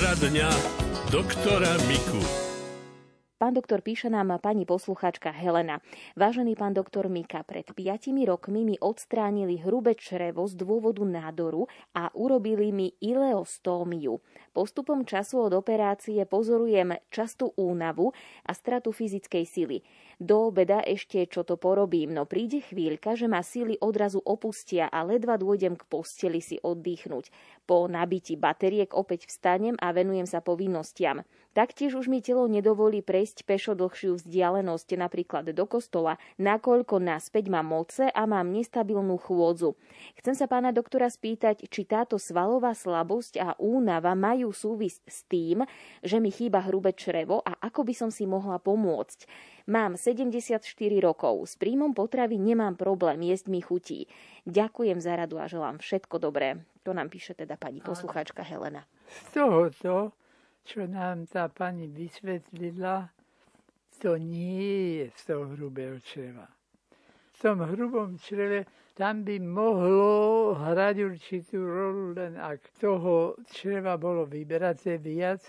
Poradňa doktora Miku. Pán doktor píše nám pani posluchačka Helena. Vážený pán doktor Mika, pred piatimi rokmi mi odstránili hrubé črevo z dôvodu nádoru a urobili mi ileostómiu. Postupom času od operácie pozorujem častú únavu a stratu fyzickej sily. Do obeda ešte čo to porobím, no príde chvíľka, že ma síly odrazu opustia a ledva dôjdem k posteli si oddychnúť. Po nabití bateriek opäť vstanem a venujem sa povinnostiam. Taktiež už mi telo nedovolí prejsť pešo dlhšiu vzdialenosť, napríklad do kostola, nakoľko naspäť mám moce a mám nestabilnú chôdzu. Chcem sa pána doktora spýtať, či táto svalová slabosť a únava majú súvisť s tým, že mi chýba hrubé črevo a ako by som si mohla pomôcť. Mám 74 rokov, s príjmom potravy nemám problém, jesť mi chutí. Ďakujem za radu a želám všetko dobré. To nám píše teda pani poslucháčka Helena. Z tohoto, čo nám tá pani vysvetlila, to nie je z toho hrubého čreva. V tom hrubom čreve tam by mohlo hrať určitú rolu, len ak toho čreva bolo vyberaté viac,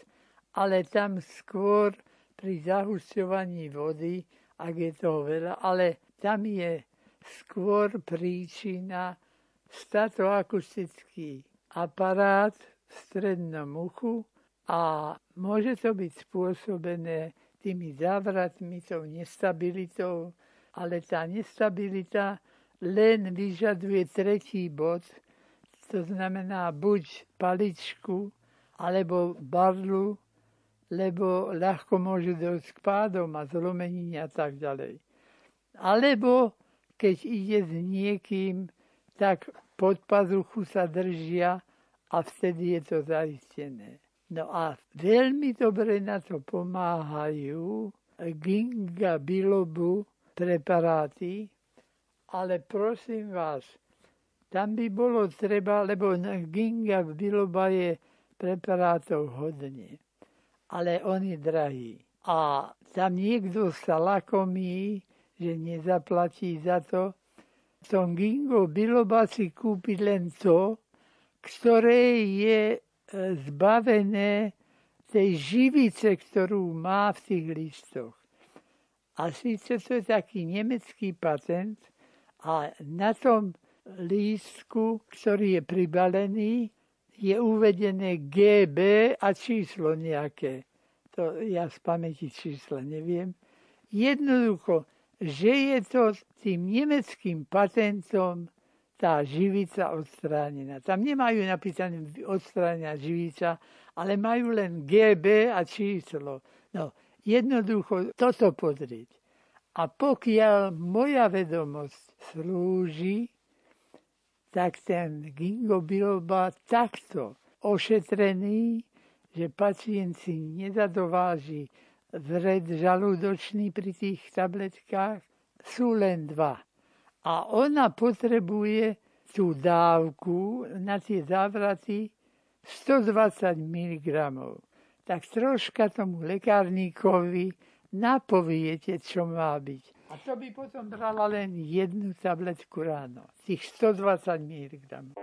ale tam skôr pri zahusťovaní vody, ak je toho veľa, ale tam je skôr príčina statoakustický aparát v strednom uchu a môže to byť spôsobené tými závratmi, tou nestabilitou, ale tá nestabilita len vyžaduje tretí bod, to znamená buď paličku, alebo barlu, lebo ľahko môže dojsť k pádom a zlomeniny a tak ďalej. Alebo keď ide s niekým, tak pod pazuchu sa držia a vtedy je to zaistené. No a veľmi dobre na to pomáhajú ginga bilobu preparáty, ale prosím vás, tam by bolo treba, lebo ginga biloba je preparátov hodne ale on je drahý. A tam niekto sa lakomí, že nezaplatí za to. V tom Gingo Biloba si kúpi len to, ktoré je e, zbavené tej živice, ktorú má v tých listoch. A síce to je taký nemecký patent a na tom lístku, ktorý je pribalený, je uvedené GB a číslo nejaké. To ja z pamäti čísla neviem. Jednoducho, že je to tým nemeckým patentom tá živica odstránená. Tam nemajú napísané odstránená živica, ale majú len GB a číslo. No, jednoducho toto pozrieť. A pokiaľ moja vedomosť slúži, tak ten gingo biloba takto ošetrený, že pacient si nezadováži vred žalúdočný pri tých tabletkách, sú len dva. A ona potrebuje tú dávku na tie závraty 120 mg. Tak troška tomu lekárníkovi napoviete, čo má byť. A to by potom brala len jednu tabletku ráno, tých 120 mg.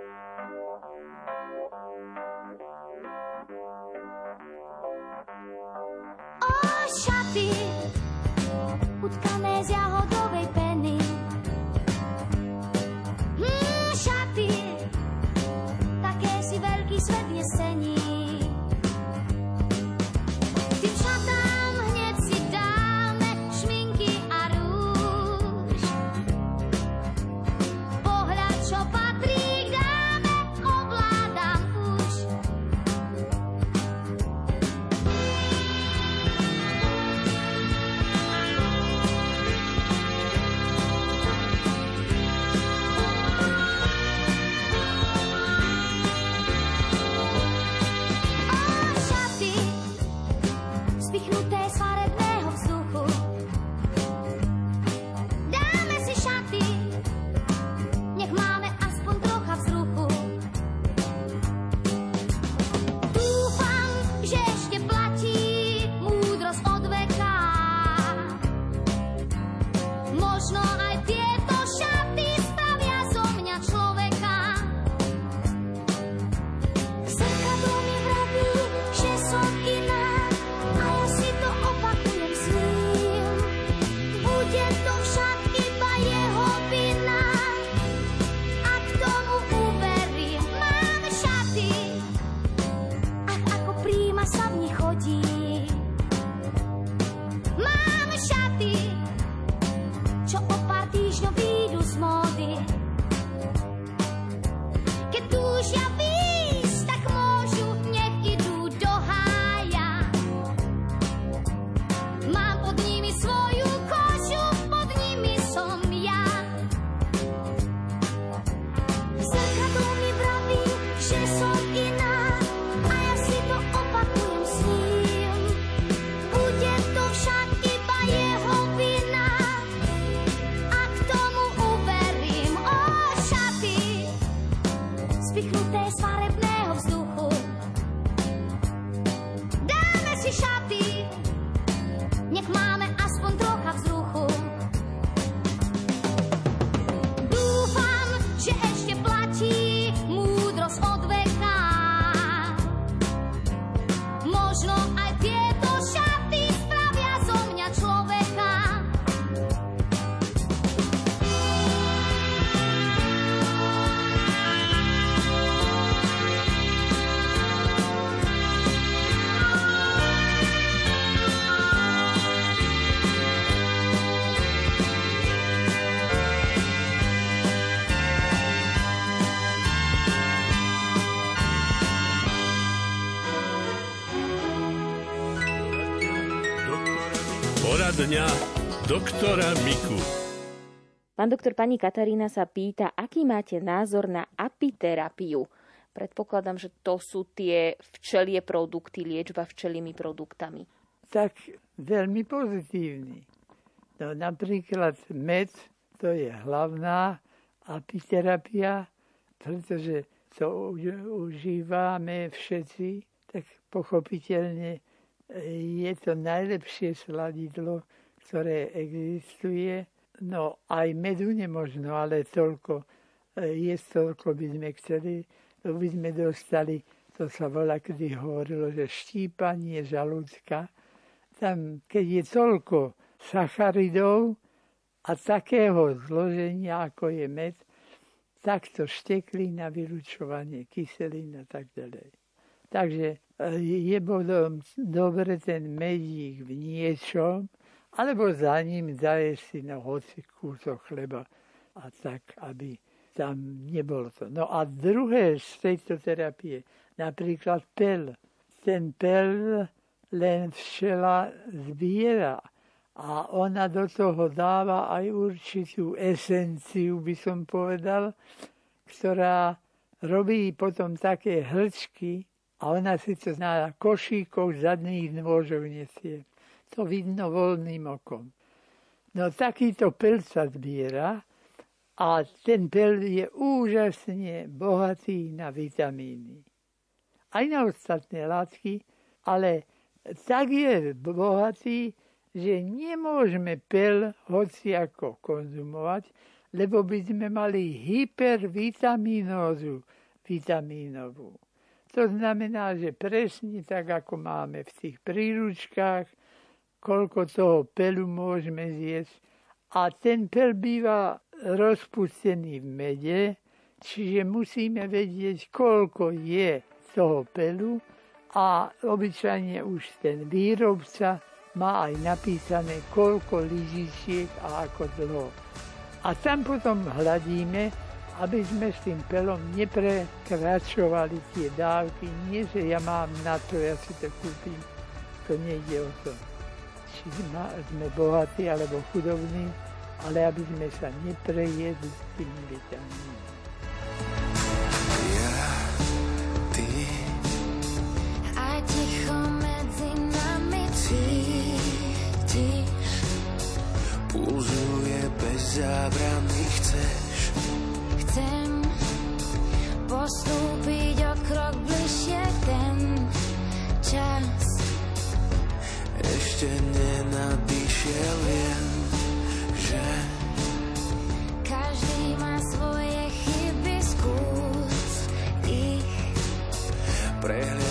Doktora Miku. Pán doktor, pani Katarína sa pýta, aký máte názor na apiterapiu. Predpokladám, že to sú tie včelie produkty, liečba včelými produktami. Tak veľmi pozitívny. No, napríklad med, to je hlavná apiterapia, pretože to užívame všetci, tak pochopiteľne je to najlepšie sladidlo, ktoré existuje. No aj medu nemožno, ale toľko, e, jesť toľko by sme chceli, to by sme dostali, to sa volá, kedy hovorilo, že štípanie žalúdka. Tam, keď je toľko sacharidov a takého zloženia, ako je med, takto šteklina, vylučovanie kyselín a tak ďalej. Takže e, je potom dobre ten medík v niečom, alebo za ním daješ si na hoci kúsok chleba a tak, aby tam nebolo to. No a druhé z tejto terapie, napríklad pel. Ten pel len včela zbiera a ona do toho dáva aj určitú esenciu, by som povedal, ktorá robí potom také hlčky a ona si to na košíkoch zadných nôžov nesie. To vidno voľným okom. No takýto pel sa zbiera a ten pel je úžasne bohatý na vitamíny. Aj na ostatné látky, ale tak je bohatý, že nemôžeme pel hoci ako konzumovať, lebo by sme mali hypervitaminózu vitamínovú. To znamená, že presne tak, ako máme v tých príručkách, koľko toho pelu môžeme zjesť. A ten pel býva rozpustený v mede, čiže musíme vedieť, koľko je toho pelu a obyčajne už ten výrobca má aj napísané, koľko lyžičiek a ako dlho. A tam potom hľadíme, aby sme s tým pelom neprekračovali tie dávky. Nie, že ja mám na to, ja si to kúpim. To nejde o to. Či sme bohatí alebo chudobní, ale aby sme sa neprejedli s tými vitamínmi. Ja, ty, A ticho medzi nami cítiš. pulzuje bez zábrany, chceš Chcem postúpiť o krok bližšie ten čas. Ešte nenadišiel, viem, že Každý má svoje chyby, skús ich prehliadnúť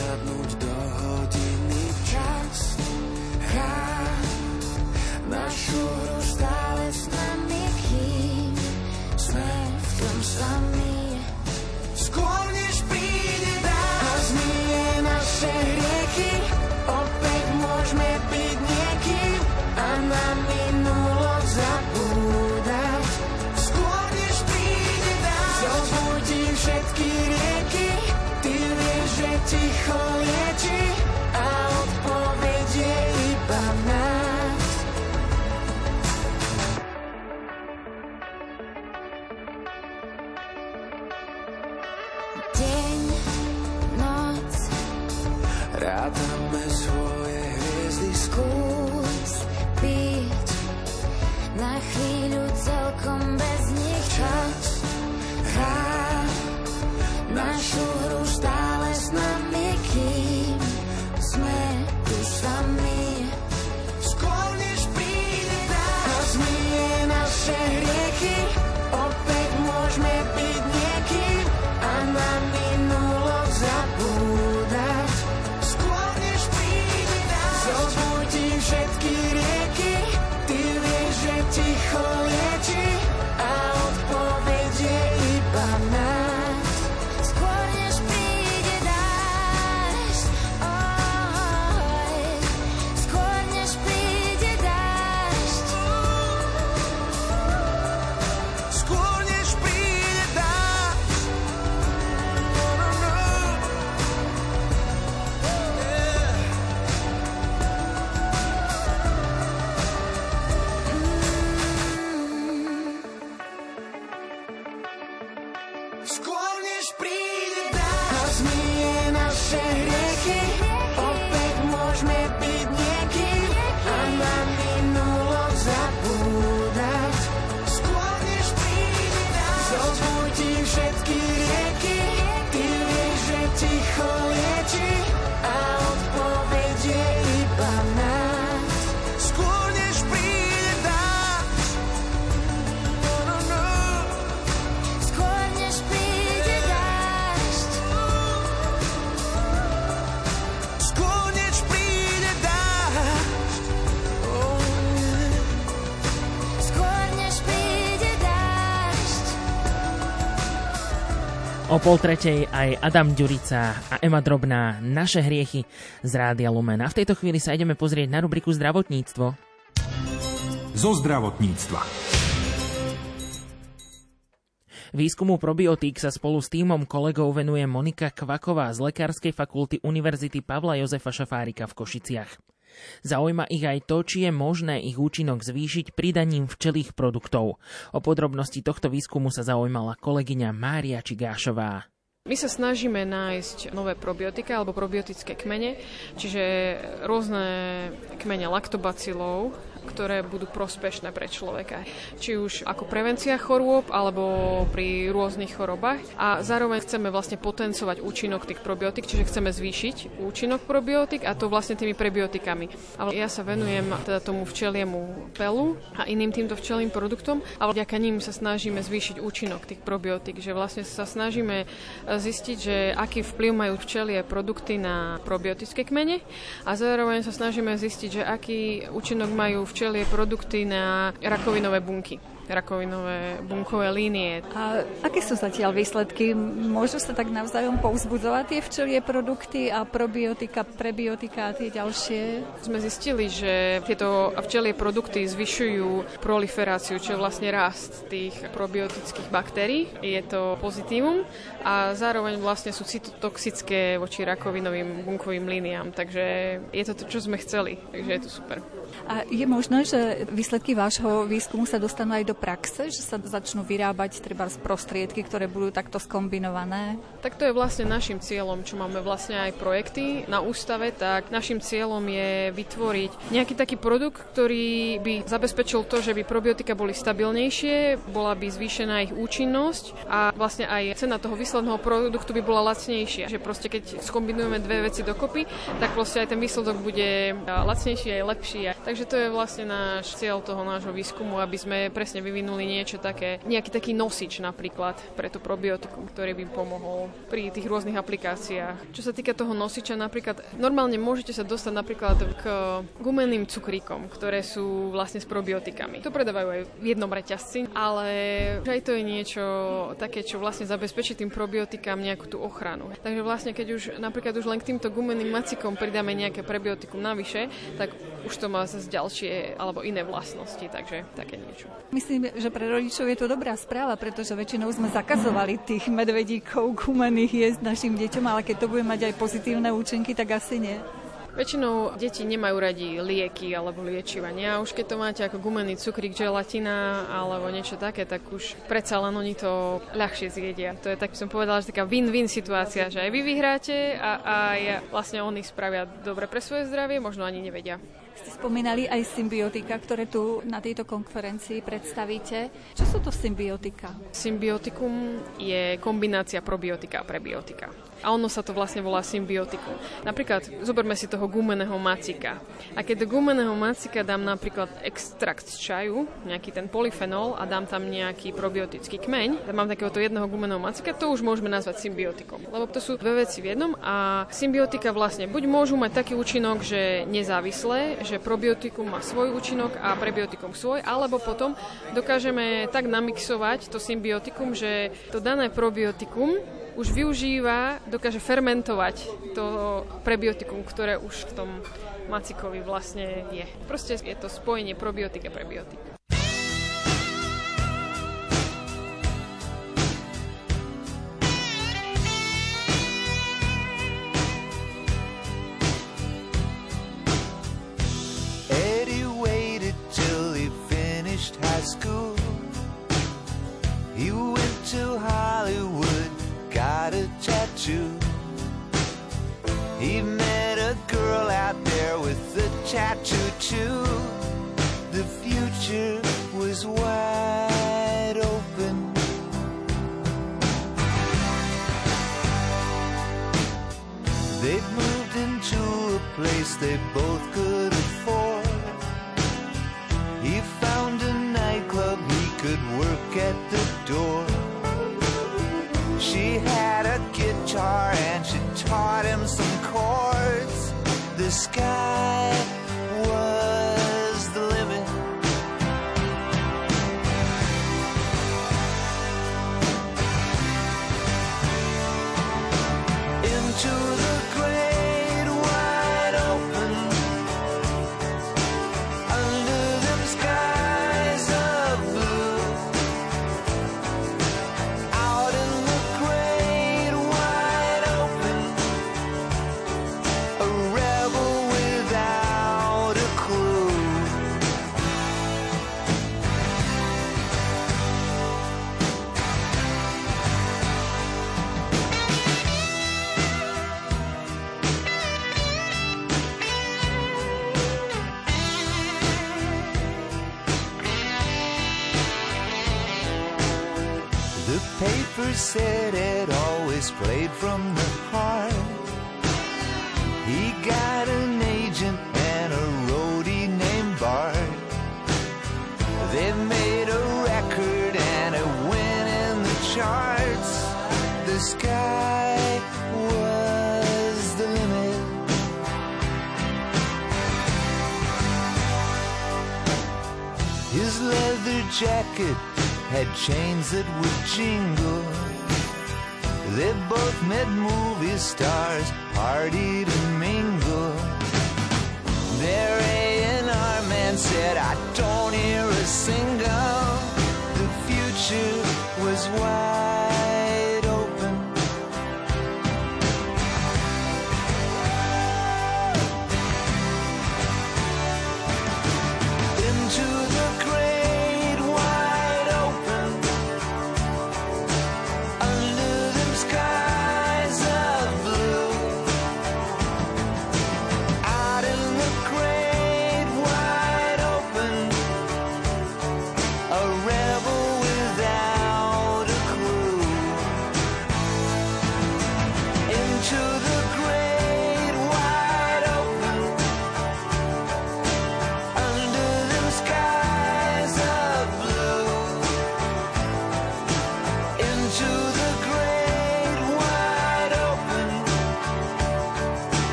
pol tretej aj Adam Ďurica a Ema Drobná Naše hriechy z Rádia Lumen. A v tejto chvíli sa ideme pozrieť na rubriku Zdravotníctvo. Zo zdravotníctva. Výskumu probiotík sa spolu s týmom kolegov venuje Monika Kvaková z Lekárskej fakulty Univerzity Pavla Jozefa Šafárika v Košiciach. Zaujíma ich aj to, či je možné ich účinok zvýšiť pridaním včelých produktov. O podrobnosti tohto výskumu sa zaujímala kolegyňa Mária Čigášová. My sa snažíme nájsť nové probiotika alebo probiotické kmene, čiže rôzne kmene laktobacilov, ktoré budú prospešné pre človeka. Či už ako prevencia chorôb alebo pri rôznych chorobách. A zároveň chceme vlastne potencovať účinok tých probiotik, čiže chceme zvýšiť účinok probiotik a to vlastne tými prebiotikami. Ale ja sa venujem teda tomu včeliemu pelu a iným týmto včelým produktom a vďaka ním sa snažíme zvýšiť účinok tých probiotik, že vlastne sa snažíme zistiť, že aký vplyv majú včelie produkty na probiotické kmene a zároveň sa snažíme zistiť, že aký účinok majú včelie produkty na rakovinové bunky rakovinové bunkové línie. A aké sú zatiaľ výsledky? Môžu sa tak navzájom povzbudzovať tie včelie produkty a probiotika, prebiotika a tie ďalšie? Sme zistili, že tieto včelie produkty zvyšujú proliferáciu, čo je vlastne rast tých probiotických baktérií. Je to pozitívum a zároveň vlastne sú cytotoxické voči rakovinovým bunkovým líniám. Takže je to to, čo sme chceli. Takže je to super. A je možné, že výsledky vášho výskumu sa dostanú aj do praxe, že sa začnú vyrábať treba z prostriedky, ktoré budú takto skombinované? Tak to je vlastne našim cieľom, čo máme vlastne aj projekty na ústave, tak našim cieľom je vytvoriť nejaký taký produkt, ktorý by zabezpečil to, že by probiotika boli stabilnejšie, bola by zvýšená ich účinnosť a vlastne aj cena toho výsledného produktu by bola lacnejšia. Že proste keď skombinujeme dve veci dokopy, tak proste aj ten výsledok bude lacnejší aj lepší. Takže to je vlastne náš cieľ toho nášho výskumu, aby sme presne vyvinuli niečo také, nejaký taký nosič napríklad pre tú probiotikum, ktorý by pomohol pri tých rôznych aplikáciách. Čo sa týka toho nosiča, napríklad normálne môžete sa dostať napríklad k gumeným cukríkom, ktoré sú vlastne s probiotikami. To predávajú aj v jednom reťazci, ale aj to je niečo také, čo vlastne zabezpečí tým probiotikám nejakú tú ochranu. Takže vlastne keď už napríklad už len k týmto gumeným macikom pridáme nejaké prebiotikum navyše, tak už to má zase ďalšie alebo iné vlastnosti, takže také niečo. Myslím, že pre rodičov je to dobrá správa, pretože väčšinou sme zakazovali tých medvedíkov gumených jesť našim deťom, ale keď to bude mať aj pozitívne účinky, tak asi nie. Väčšinou deti nemajú radi lieky alebo liečivania. Už keď to máte ako gumený cukrík, želatina alebo niečo také, tak už predsa len oni to ľahšie zjedia. To je tak, som povedala, že taká win-win situácia, že aj vy vyhráte a aj vlastne oni spravia dobre pre svoje zdravie, možno ani nevedia. Ste spomínali aj symbiotika, ktoré tu na tejto konferencii predstavíte. Čo sú to symbiotika? Symbiotikum je kombinácia probiotika a prebiotika. A ono sa to vlastne volá symbiotikum. Napríklad, zoberme si toho gumeného macika. A keď do gumeného macika dám napríklad extrakt z čaju, nejaký ten polyfenol a dám tam nejaký probiotický kmeň, mám takéhoto jedného gumeného macika, to už môžeme nazvať symbiotikom. Lebo to sú dve veci v jednom a symbiotika vlastne buď môžu mať taký účinok, že nezávislé, že probiotikum má svoj účinok a prebiotikum svoj, alebo potom dokážeme tak namixovať to symbiotikum, že to dané probiotikum už využíva, dokáže fermentovať to prebiotikum, ktoré už v tom macikovi vlastne je. Proste je to spojenie probiotik a prebiotik. From the heart. He got an agent and a roadie named Bart. They made a record and it went in the charts. The sky was the limit. His leather jacket had chains that would jingle. They both met movie stars, partied and mingled. Their A&R man said, I don't hear a single. The future was wide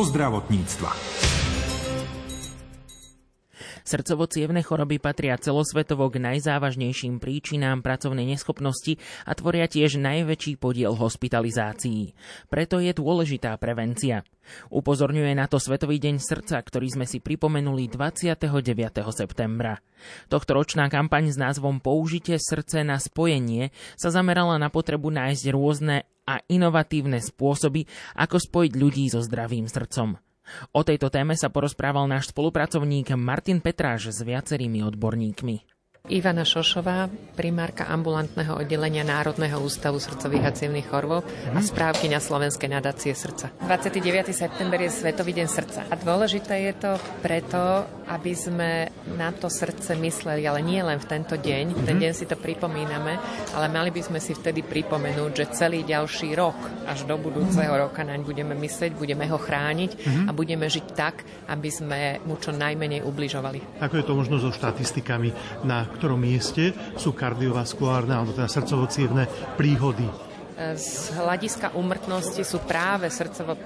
Zo zdravotníctva. Srdcovo-cievne choroby patria celosvetovo k najzávažnejším príčinám pracovnej neschopnosti a tvoria tiež najväčší podiel hospitalizácií. Preto je dôležitá prevencia. Upozorňuje na to Svetový deň srdca, ktorý sme si pripomenuli 29. septembra. Tohto ročná kampaň s názvom Použite srdce na spojenie sa zamerala na potrebu nájsť rôzne a inovatívne spôsoby, ako spojiť ľudí so zdravým srdcom. O tejto téme sa porozprával náš spolupracovník Martin Petráš s viacerými odborníkmi. Ivana Šošová, primárka ambulantného oddelenia Národného ústavu srdcových a cievných chorôb a správkyňa Slovenskej nadácie srdca. 29. september je Svetový deň srdca. A dôležité je to preto, aby sme na to srdce mysleli, ale nie len v tento deň. Ten deň si to pripomíname, ale mali by sme si vtedy pripomenúť, že celý ďalší rok, až do budúceho roka naň budeme myslieť, budeme ho chrániť a budeme žiť tak, aby sme mu čo najmenej ubližovali. Ako je to možno so štatistikami, na ktorom mieste sú kardiovaskulárne alebo teda srdcovo príhody? Z hľadiska úmrtnosti sú práve srdcovo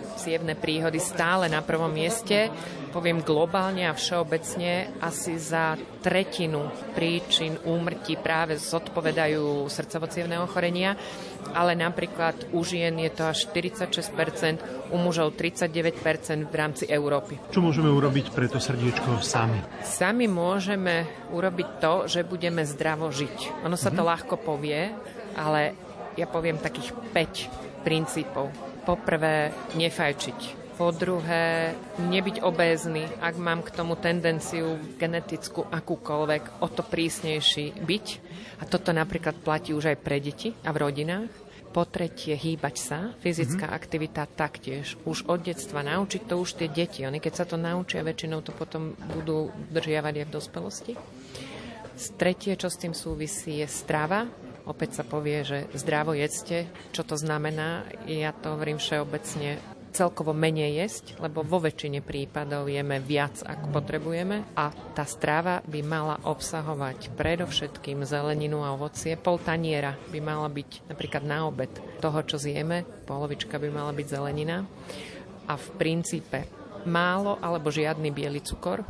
príhody stále na prvom mieste. Poviem globálne a všeobecne asi za tretinu príčin úmrtí práve zodpovedajú srdcovo ochorenia, ale napríklad u žien je to až 46%, u mužov 39% v rámci Európy. Čo môžeme urobiť pre to srdiečko sami? Sami môžeme urobiť to, že budeme zdravo žiť. Ono sa to ľahko povie, ale ja poviem takých 5 princípov. Poprvé, nefajčiť. Po druhé, nebyť obézny, ak mám k tomu tendenciu genetickú akúkoľvek, o to prísnejší byť. A toto napríklad platí už aj pre deti a v rodinách. Po tretie, hýbať sa, fyzická mm-hmm. aktivita taktiež. Už od detstva naučiť to už tie deti. Oni keď sa to naučia, väčšinou to potom budú držiavať aj v dospelosti. Tretie, čo s tým súvisí, je strava. Opäť sa povie, že zdravo jedzte. Čo to znamená? Ja to hovorím všeobecne celkovo menej jesť, lebo vo väčšine prípadov jeme viac, ako potrebujeme a tá strava by mala obsahovať predovšetkým zeleninu a ovocie. Pol taniera by mala byť napríklad na obed toho, čo zjeme, polovička by mala byť zelenina a v princípe málo alebo žiadny biely cukor,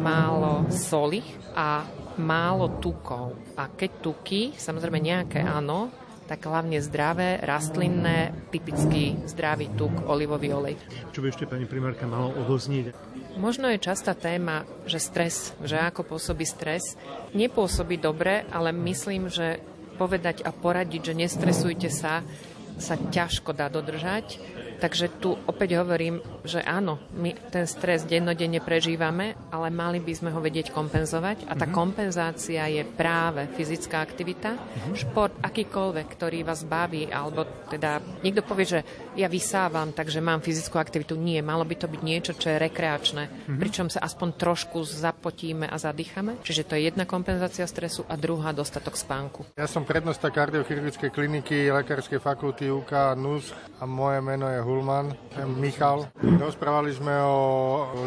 málo soli a málo tukov. A keď tuky, samozrejme nejaké áno, tak hlavne zdravé, rastlinné, typický zdravý tuk, olivový olej. Čo by ešte pani primárka malo odoznieť? Možno je častá téma, že stres, že ako pôsobí stres. Nepôsobí dobre, ale myslím, že povedať a poradiť, že nestresujte sa, sa ťažko dá dodržať Takže tu opäť hovorím, že áno, my ten stres dennodenne prežívame, ale mali by sme ho vedieť kompenzovať a tá mm-hmm. kompenzácia je práve fyzická aktivita, mm-hmm. šport akýkoľvek, ktorý vás baví, alebo teda niekto povie, že ja vysávam, takže mám fyzickú aktivitu. Nie, malo by to byť niečo, čo je rekreačné, mm-hmm. pričom sa aspoň trošku zapotíme a zadýchame. Čiže to je jedna kompenzácia stresu a druhá dostatok spánku. Ja som prednosta kardiochirurgickej kliniky Lekárskej fakulty UK NUS a moje meno je Hulman, Michal. Rozprávali sme o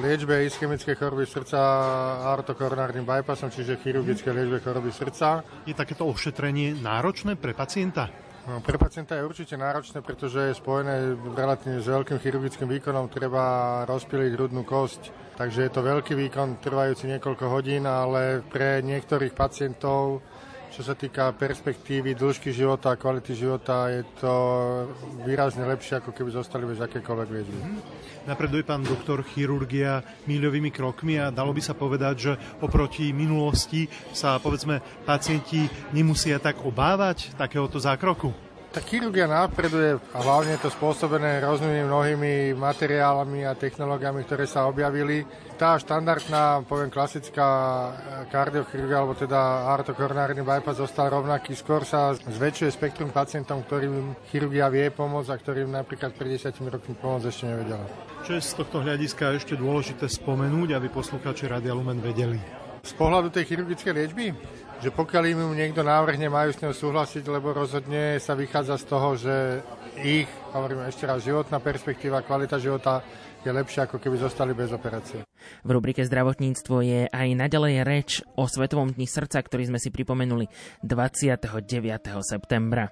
liečbe ischemickej choroby srdca aortokoronárnym bypassom, čiže chirurgické liečbe choroby srdca. Je takéto ošetrenie náročné pre pacienta? No, pre pacienta je určite náročné, pretože je spojené relatívne s veľkým chirurgickým výkonom. Treba rozpiliť hrudnú kosť, takže je to veľký výkon trvajúci niekoľko hodín, ale pre niektorých pacientov čo sa týka perspektívy, dĺžky života a kvality života, je to výrazne lepšie, ako keby zostali bez akékoľvek liečby. Mm-hmm. Napreduje pán doktor chirurgia míľovými krokmi a dalo by sa povedať, že oproti minulosti sa povedzme pacienti nemusia tak obávať takéhoto zákroku. Chirurgia napreduje a hlavne je to spôsobené rôznymi mnohými materiálami a technológiami, ktoré sa objavili. Tá štandardná, poviem klasická eh, kardiochirurgia, alebo teda aortokoronárny bypass zostal rovnaký. Skôr sa zväčšuje spektrum pacientom, ktorým chirurgia vie pomôcť a ktorým napríklad pred 10 rokmi pomôcť ešte nevedela. Čo je z tohto hľadiska ešte dôležité spomenúť, aby poslucháči Radia Lumen vedeli? Z pohľadu tej chirurgickej liečby že pokiaľ im niekto návrhne, majú s ňou súhlasiť, lebo rozhodne sa vychádza z toho, že ich, hovorím ešte raz, životná perspektíva, kvalita života je lepšia, ako keby zostali bez operácie. V rubrike zdravotníctvo je aj naďalej reč o Svetovom dni srdca, ktorý sme si pripomenuli 29. septembra.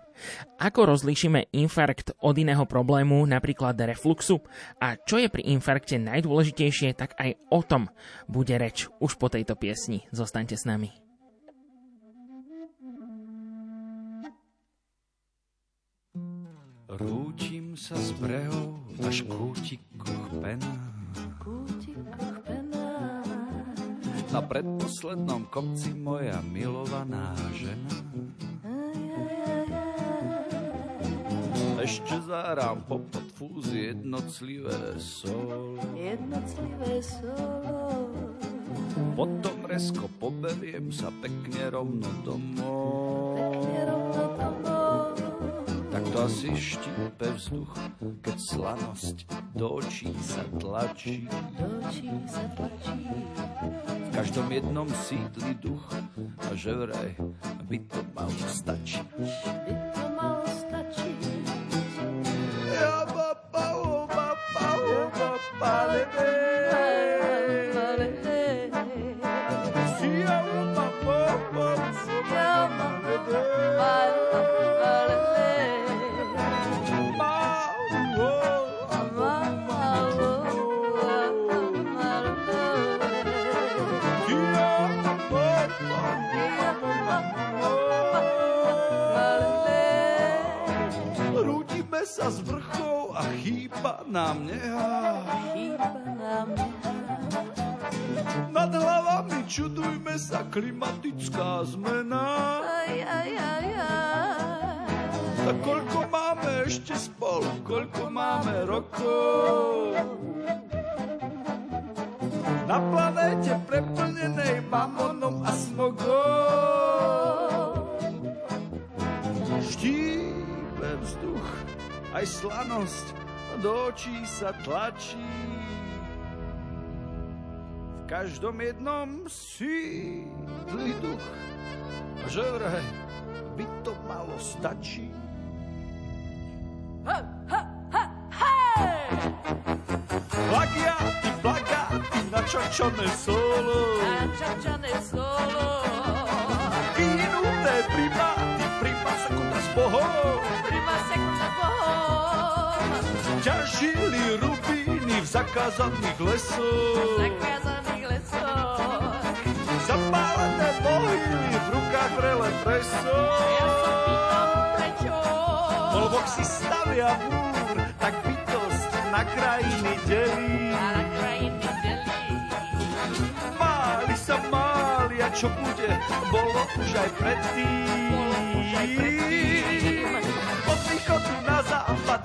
Ako rozlíšime infarkt od iného problému, napríklad refluxu? A čo je pri infarkte najdôležitejšie, tak aj o tom bude reč už po tejto piesni. Zostaňte s nami. Rúčim sa z brehov až kútikoch pená. Kútikoch pená. Na predposlednom kopci moja milovaná žena. Ešte zárám po fúz jednotlivé solo. Jednotlivé solo. Potom resko poberiem sa pekne rovno domov. Pekne rovno. Tak to asi štípe vzduch, keď slanosť do očí sa tlačí. Do očí sa tlačí. V každom jednom sídli duch a že vraj by to malo stačiť. By to malo stačiť. Ja ba ba o ba ba o ba ba le sa klimatická zmena. Aj, aj, aj, aj. A koľko máme ešte spolu, koľko máme rokov. Na planéte preplnenej mamonom a smogom. Štípe vzduch, aj slanosť do očí sa tlačí. Každom jednom sídli duch, a že vraj by to malo stačiť. Ha, ha, ha, hej! Plagiáty, plagáty, načačané solo. Načačané solo. Vynuté primáty, prima sekunda s bohom. Prima sekunda bohom. Ťažili rubíny v zakázaných lesoch. Zakázaných. Zapálené mohyly v rukách vrele preso. Ja sa pýtam, prečo? Bol Boh si stavia múr, tak bytosť na krajiny delí. A na krajiny delí. Máli sa máli a čo bude, bolo už aj predtým. Bolo už aj predtým. Od východu na západ,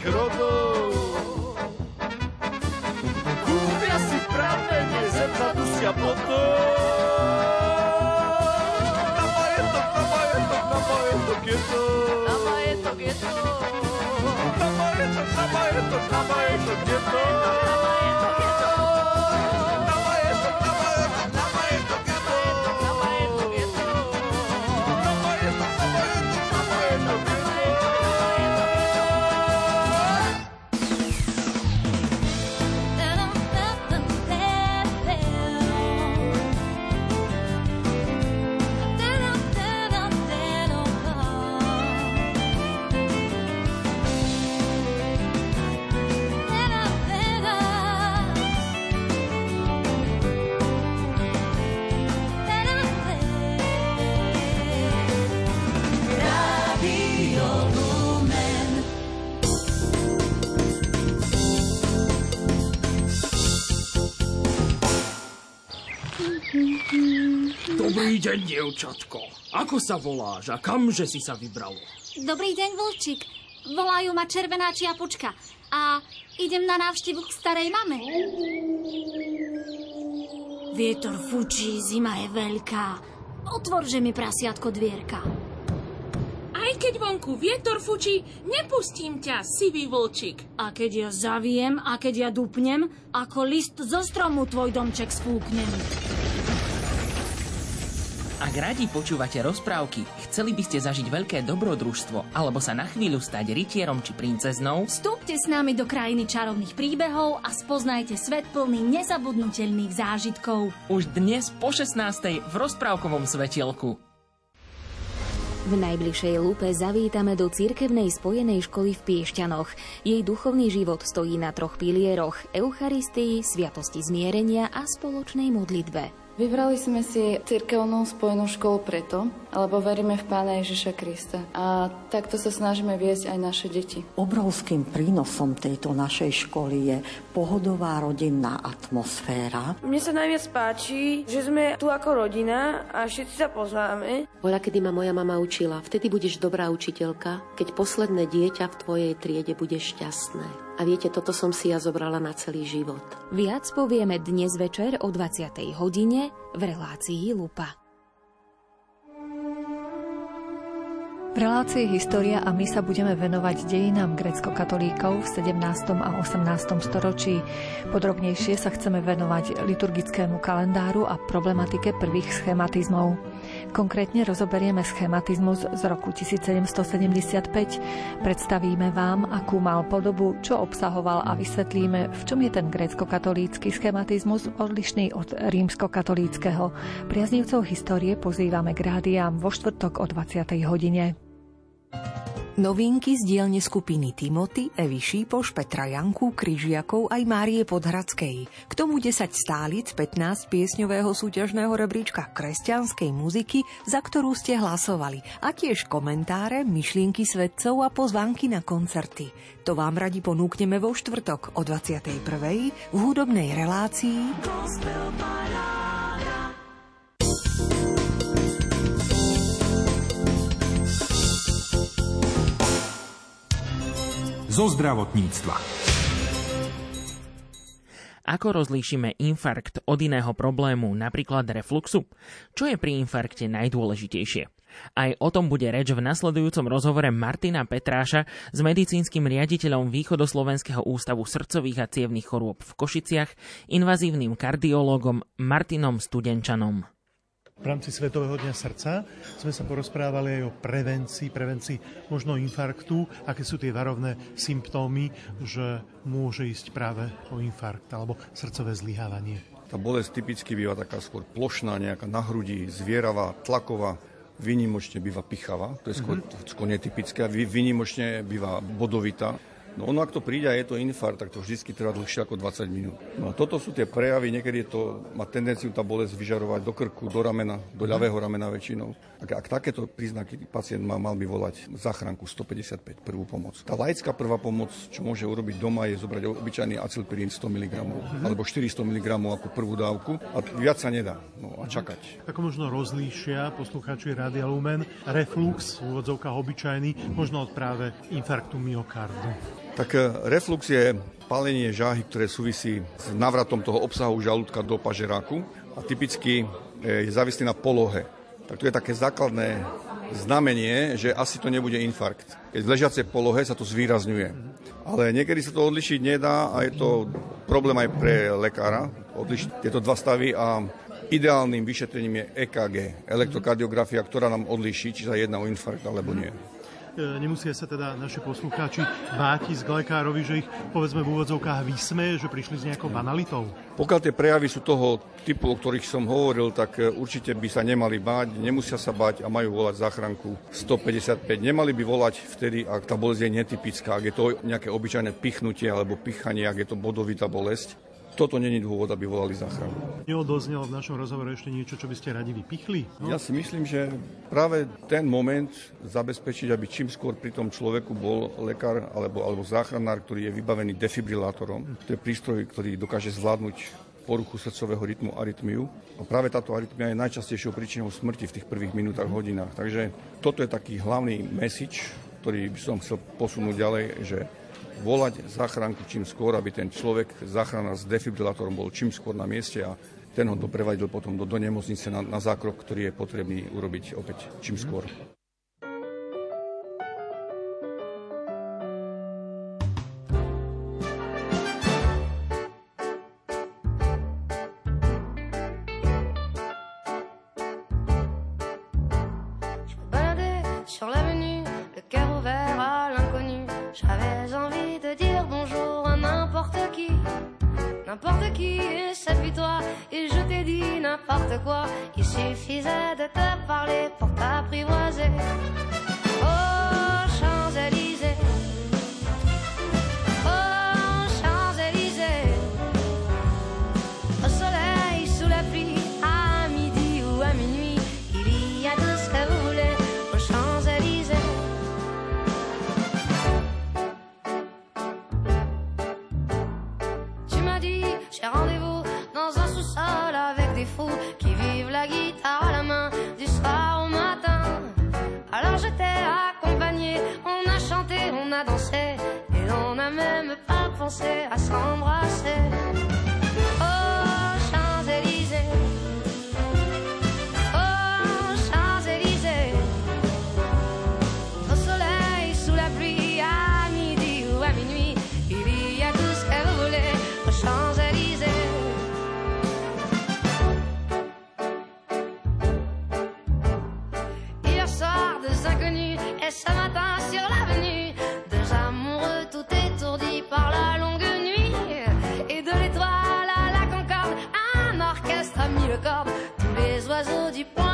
našich rodov. Kúpia si pramene, zem zadusia potom. Na majetok, na majetok, na majetok je to. Na majetok je to. Na majetok, na majetok, na majetok je to. Dobrý deň, dievčatko. Ako sa voláš a kamže si sa vybralo? Dobrý deň, Vlčík. Volajú ma Červená čiapučka. A idem na návštevu k starej mame. Vietor fučí, zima je veľká. Otvorže mi prasiatko dvierka. Aj keď vonku vietor fučí, nepustím ťa, sivý vlčík. A keď ja zaviem, a keď ja dupnem, ako list zo stromu tvoj domček sfúknem. Ak radi počúvate rozprávky, chceli by ste zažiť veľké dobrodružstvo alebo sa na chvíľu stať rytierom či princeznou, Vstúpte s nami do krajiny čarovných príbehov a spoznajte svet plný nezabudnutelných zážitkov. už dnes po 16. v rozprávkovom svetielku. V najbližšej lupe zavítame do cirkevnej spojenej školy v Piešťanoch. Jej duchovný život stojí na troch pilieroch – Eucharistii, sviatosti zmierenia a spoločnej modlitbe. Vybrali sme si cirkevnú spojenú školu preto, lebo veríme v Pána Ježiša Krista. A takto sa snažíme viesť aj naše deti. Obrovským prínosom tejto našej školy je pohodová rodinná atmosféra. Mne sa najviac páči, že sme tu ako rodina a všetci sa poznáme. Bola, kedy ma moja mama učila, vtedy budeš dobrá učiteľka, keď posledné dieťa v tvojej triede bude šťastné. A viete, toto som si ja zobrala na celý život. Viac povieme dnes večer o 20. hodine v relácii Lupa. V relácii História a my sa budeme venovať dejinám grecko-katolíkov v 17. a 18. storočí. Podrobnejšie sa chceme venovať liturgickému kalendáru a problematike prvých schematizmov. Konkrétne rozoberieme schematizmus z roku 1775, predstavíme vám, akú mal podobu, čo obsahoval a vysvetlíme, v čom je ten grécko-katolícky schematizmus odlišný od rímsko-katolíckého. Priaznivcov histórie pozývame k rádiám vo štvrtok o 20. hodine. Novinky z dielne skupiny Timothy, Evy Šípoš, Petra Janku, Kryžiakov aj Márie Podhradskej. K tomu 10 stálic 15 piesňového súťažného rebríčka kresťanskej muziky, za ktorú ste hlasovali. A tiež komentáre, myšlienky svedcov a pozvánky na koncerty. To vám radi ponúkneme vo štvrtok o 21. v hudobnej relácii zo zdravotníctva. Ako rozlíšime infarkt od iného problému, napríklad refluxu? Čo je pri infarkte najdôležitejšie? Aj o tom bude reč v nasledujúcom rozhovore Martina Petráša s medicínskym riaditeľom Východoslovenského ústavu srdcových a cievnych chorôb v Košiciach, invazívnym kardiológom Martinom Studenčanom. V rámci Svetového dňa srdca sme sa porozprávali aj o prevencii, prevencii možno infarktu, aké sú tie varovné symptómy, že môže ísť práve o infarkt alebo srdcové zlyhávanie. Tá bolesť typicky býva taká skôr plošná, nejaká na hrudi, zvieravá, tlaková, Vynimočne býva pichavá, to je skôr, mm-hmm. skôr netypické, vynimočne býva bodovitá. No ono, ak to príde a je to infarkt, tak to vždy trvá dlhšie ako 20 minút. No a toto sú tie prejavy, niekedy to má tendenciu tá bolesť vyžarovať do krku, do ramena, do mhm. ľavého ramena väčšinou. Ak, ak takéto príznaky pacient má, mal by volať záchranku 155, prvú pomoc. Tá laická prvá pomoc, čo môže urobiť doma, je zobrať obyčajný acylpirín 100 mg mm-hmm. alebo 400 mg ako prvú dávku a viac sa nedá. No a čakať. Ako možno rozlíšia poslucháči Rádia Lumen reflux, v úvodzovkách obyčajný, možno od práve infarktu myokardu. Tak e, reflux je palenie žáhy, ktoré súvisí s návratom toho obsahu žalúdka do pažeráku a typicky e, je závislý na polohe. Tak to je také základné znamenie, že asi to nebude infarkt. Keď v ležiacej polohe sa to zvýrazňuje. Ale niekedy sa to odlišiť nedá a je to problém aj pre lekára odlišiť tieto dva stavy a ideálnym vyšetrením je EKG, elektrokardiografia, ktorá nám odliší, či sa jedná o infarkt alebo nie. E, nemusia sa teda naši poslucháči ísť k lekárovi, že ich povedzme v úvodzovkách vysme, že prišli s nejakou banalitou? Pokiaľ tie prejavy sú toho typu, o ktorých som hovoril, tak e, určite by sa nemali báť, nemusia sa báť a majú volať záchranku 155. Nemali by volať vtedy, ak tá bolesť je netypická, ak je to nejaké obyčajné pichnutie alebo pichanie, ak je to bodovitá bolesť toto není dôvod, aby volali záchranu. Neodoznelo v našom rozhovore ešte niečo, čo by ste radi vypichli? No? Ja si myslím, že práve ten moment zabezpečiť, aby čím skôr pri tom človeku bol lekár alebo, alebo záchranár, ktorý je vybavený defibrilátorom. To je prístroj, ktorý dokáže zvládnuť poruchu srdcového rytmu, arytmiu. A práve táto arytmia je najčastejšou príčinou smrti v tých prvých minútach, hodinách. Takže toto je taký hlavný message, ktorý by som chcel posunúť ďalej, že volať záchranku čím skôr, aby ten človek, záchranár s defibrilátorom bol čím skôr na mieste a ten ho doprevadil potom do, do nemocnice na, na zákrok, ktorý je potrebný urobiť opäť čím skôr. n'importe quoi. Il suffisait de te parler pour t'apprivoiser. danser, à s'embrasser. comme tous les oiseaux du pont.